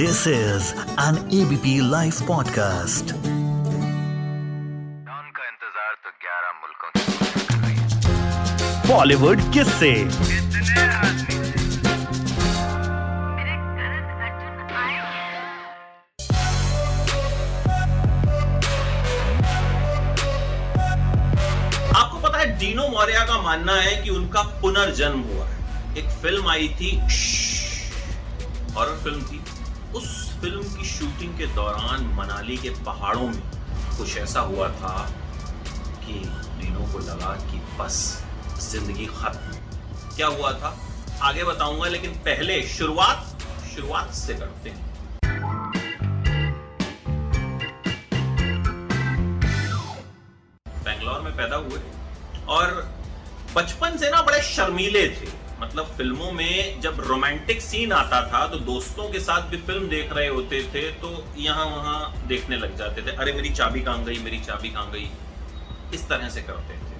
This is an ABP Life podcast. का इंतज़ार तो 11 मुल्कों बॉलीवुड किससे कितने आदमी मेरे करण अर्जुन आए आपको पता है डीनो मौर्या का मानना है कि उनका पुनर्जन्म हुआ है। एक फ़िल्म आई थी हॉरर फ़िल्म थी। उस फ़िल्म की शूटिंग के दौरान मनाली के पहाड़ों में कुछ ऐसा हुआ था कि डीनो को लगा कि बस, ज़िंदगी खत्म। क्या हुआ था? आगे बताऊँगा, लेकिन पहले शुरुआत शुरुआत से करते हैं। बेंगलोर में पैदा हुए। और बचपन से ना बड़े शर्मीले थे। मतलब फ़िल्मों में जब रोमांटिक सीन आता था तो दोस्तों के साथ भी फ़िल्म देख रहे होते थे तो यहाँ वहाँ देखने लग जाते थे। अरे, मेरी चाबी कहाँ गई, मेरी चाबी कहाँ गई। इस तरह से करते थे।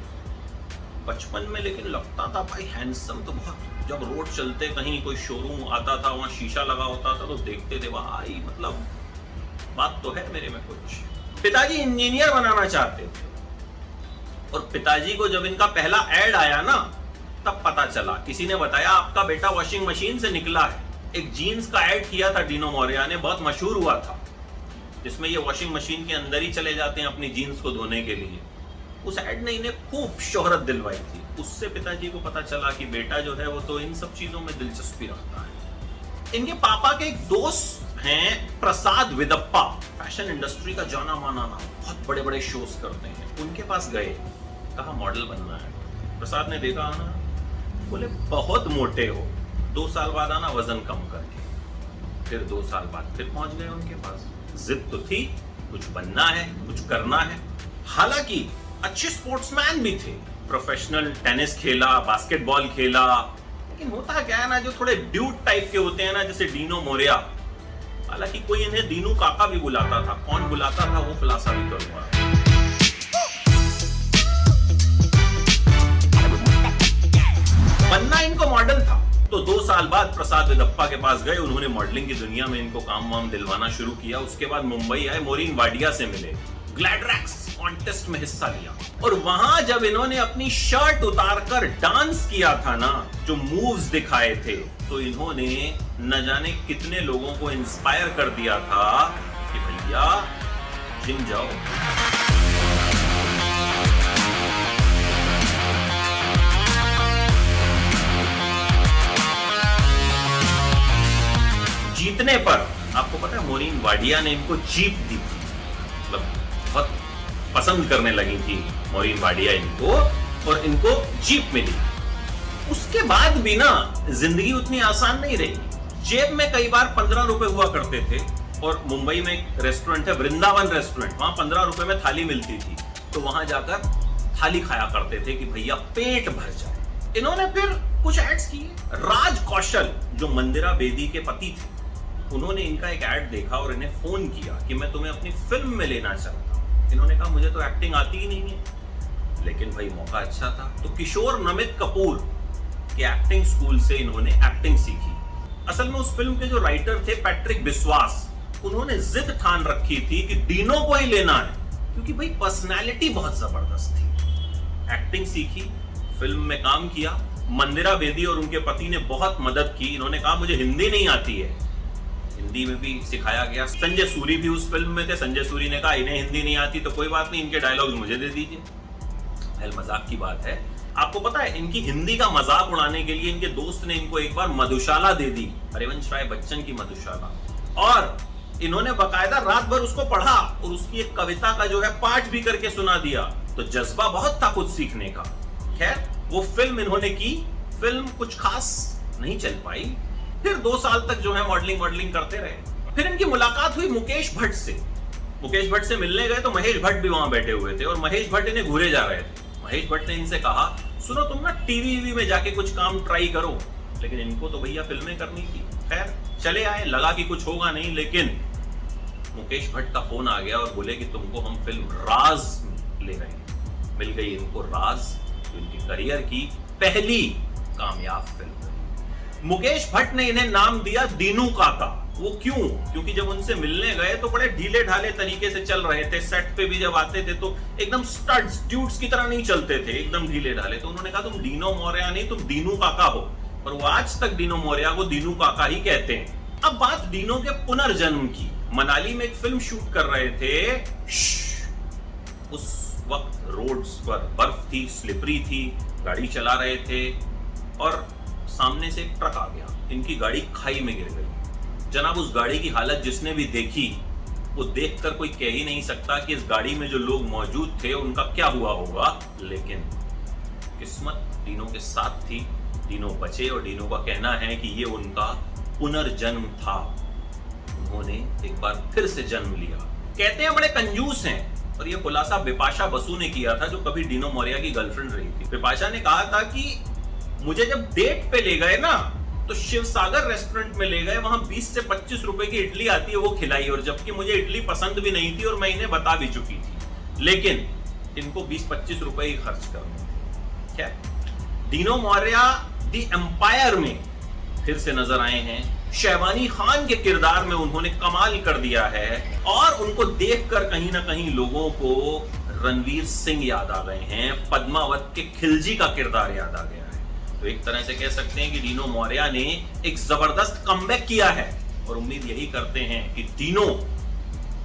बचपन में लेकिन लगता था, भाई हैंडसम तो बहुत। जब रोड चलते, कहीं कोई शोरूम आता था, वहाँ शीशा लगा होता था तो देखते थे, भाई मतलब बात तो है मेरे में कुछ। पिताजी इंजीनियर बनाना चाहते थे। और पिताजी को जब इनका पहला एड आया ना तब पता चला। किसी ने बताया, आपका बेटा वॉशिंग मशीन से निकला है। एक जीन्स का एड किया था डीनो मौर्या ने, बहुत मशहूर हुआ था। जिसमें ये वॉशिंग मशीन के अंदर ही चले जाते हैं अपनी जीन्स को धोने के लिए। उस एड ने इन्हें खूब शोहरत दिलवाई थी। उससे पिताजी को पता चला कि बेटा जो है, वो तो इन सब चीज़ों में दिलचस्पी रखता है। इनके पापा के एक दोस्त हैं प्रसाद विदप्पा। फ़ैशन इंडस्ट्री का जाना माना नाम। बहुत बड़े बड़े शोज़ करते हैं। उनके पास गए। कहा, मॉडल बनना है। प्रसाद ने देखा ना बोले, बहुत मोटे हो। दो साल बाद आना, वज़न कम करके। फिर दो साल बाद फिर पहुँच गए उनके पास। जिद तो थी, कुछ बनना है, कुछ करना है। हालाँकि अच्छे स्पोर्ट्समैन भी थे। प्रोफेशनल टेनिस खेला, बास्केटबॉल खेला, लेकिन होता क्या है ना, जो थोड़े ड्यूट टाइप के होते हैं ना, जैसे डीनो मोरिया। हालाँकि कोई इन्हें दीनू काका भी बुलाता था, कौन बुलाता था, वो खुलासा भी करूँगा। प्रसाद विदप्पा के पास गए, उन्होंने मॉडलिंग की दुनिया में इनको काम वाम दिलवाना शुरू किया। उसके बाद मुंबई आए मोरिन वाडिया से मिले ग्लैड्रैक्स कॉन्टेस्ट में हिस्सा लिया। और वहाँ जब इन्होंने अपनी शर्ट उतारकर डांस किया था ना, जो मूव्स दिखाए थे तो इन्होंने न जाने कितने लोगों को इंस्पायर कर दिया था कि भैया, जिम जाओ। जीतने पर, आपको पता है, मोरीन वाडिया ने इनको जीप दी थी। मतलब बहुत पसंद करने लगी थी मोरीन वाडिया इनको और इनको जीप मिली। उसके बाद भी ना, ज़िंदगी उतनी आसान नहीं रही। जेब में कई बार पंद्रह रुपए हुआ करते थे और मुंबई में एक रेस्टोरेंट है, वृंदावन रेस्टोरेंट। वहाँ पंद्रह रुपए में थाली मिलती थी। तो वहाँ जाकर थाली खाया करते थे कि भैया पेट भर जाए। इन्होंने फिर कुछ एड्स किए। राज कौशल, जो मंदिरा बेदी के पति थे उन्होंने इनका एक ऐड देखा और इन्हें फ़ोन किया कि मैं तुम्हें अपनी फ़िल्म में लेना चाहता हूँ। इन्होंने कहा, मुझे तो एक्टिंग आती ही नहीं है। लेकिन भाई, मौका अच्छा था। तो किशोर नमित कपूर के एक्टिंग स्कूल से इन्होंने एक्टिंग सीखी। असल में उस फ़िल्म के जो राइटर थे पैट्रिक बिस्वास उन्होंने जिद ठान रखी थी कि डीनो को ही लेना है। क्योंकि भाई पर्सनैलिटी बहुत ज़बरदस्त थी। एक्टिंग सीखी फ़िल्म में काम किया, मंदिरा बेदी और उनके पति ने बहुत मदद की। इन्होंने कहा, मुझे हिंदी नहीं आती है। हिंदी में भी सिखाया गया। संजय सूरी भी उस फ़िल्म में थे। संजय सूरी ने कहा, इन्हें हिंदी नहीं आती तो कोई बात नहीं, इनके डायलॉग मुझे दे दीजिए। पहल मज़ाक की बात है। आपको पता है, इनकी हिंदी का मज़ाक उड़ाने के लिए इनके दोस्त ने इनको एक बार मधुशाला दे दी हरिवंश राय बच्चन की मधुशाला। और इन्होंने बकायदा रात भर उसको पढ़ा और उसकी एक कविता का जो है पाठ भी करके सुना दिया। तो जज्बा बहुत था कुछ सीखने का। खैर, वो फ़िल्म इन्होंने की, फ़िल्म कुछ खास नहीं चल पाई। फिर दो साल तक जो है मॉडलिंग वॉडलिंग करते रहे। फिर इनकी मुलाकात हुई मुकेश भट्ट से। मुकेश भट्ट से मिलने गए तो महेश भट्ट भी वहाँ बैठे हुए थे और महेश भट्ट इन्हें घूरे जा रहे थे। महेश भट्ट ने इनसे कहा, सुनो तुम ना टीवी में जाके कुछ काम ट्राई करो। लेकिन इनको तो भैया फ़िल्में करनी थी। खैर, चले आए, लगा कि कुछ होगा नहीं, लेकिन मुकेश भट्ट का फ़ोन आ गया और बोले कि तुमको हम फ़िल्म राज ले रहे हैं। मिल गई इनको राज इनके करियर की पहली कामयाब फ़िल्म मुकेश भट्ट ने इन्हें नाम दिया दीनू काका। वो क्यों? क्योंकि जब उनसे मिलने गए तो बड़े ढीले ढाले तरीके से चल रहे थे। सेट पे भी जब आते थे तो एकदम स्टड्स ड्यूट्स की तरह नहीं चलते थे, एकदम ढीले ढाले तो उन्होंने कहा, तुम डीनो मौर्य नहीं, तुम दीनू काका हो। पर वो आज तक डीनो मौर्या को दीनू काका ही कहते हैं। अब बात डीनो के पुनर्जन्म की। मनाली में एक फ़िल्म शूट कर रहे थे। उस वक्त रोड्स पर बर्फ़ थी स्लिपरी थी, गाड़ी चला रहे थे और सामने से एक ट्रक आ गया। इनकी गाड़ी खाई में गिर गई। जनाब, उस गाड़ी की हालत जिसने भी देखी, वो देखकर कोई कह ही नहीं सकता कि इस गाड़ी में जो लोग मौजूद थे, उनका क्या हुआ होगा। लेकिन किस्मत डीनो के साथ थी। डीनो बचे और डीनो का कहना है कि ये उनका पुनर्जन्म था। उन्होंने एक बार फिर से जन्म लिया। कहते हैं बड़े कंजूस हैं, और ये खुलासा बिपाशा बसु ने किया था, जो कभी डीनो मौर्या की गर्लफ्रेंड रही थी। बिपाशा ने कहा था कि मुझे जब डेट पे ले गए ना तो शिव सागर रेस्टोरेंट में ले गए, वहाँ 20 से 25 रुपए की इडली आती है वो खिलाई, और जबकि मुझे इडली पसंद भी नहीं थी और मैं इन्हें बता भी चुकी थी। लेकिन इनको 20-25 रुपए ही खर्च करने थे क्या? डीनो मौर्य दी एम्पायर में फिर से नज़र आए हैं। शहबानी खान के किरदार में उन्होंने कमाल कर दिया है, और उनको देखकर कहीं ना कहीं लोगों को रणवीर सिंह याद आ गए हैं, पद्मावत के खिलजी का किरदार याद आ गया तो एक तरह से कह सकते हैं कि डीनो मौर्या ने एक ज़बरदस्त कमबैक किया है और उम्मीद यही करते हैं कि डीनो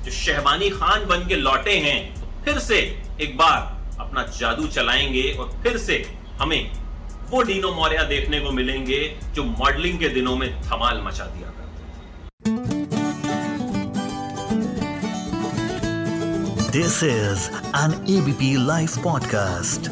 जो शहबानी खान बन के लौटे हैं तो फिर से एक बार अपना जादू चलाएँगे और फिर से हमें वो डीनो मौर्या देखने को मिलेंगे जो मॉडलिंग के दिनों में धमाल मचा दिया थे This is an ABP Life podcast.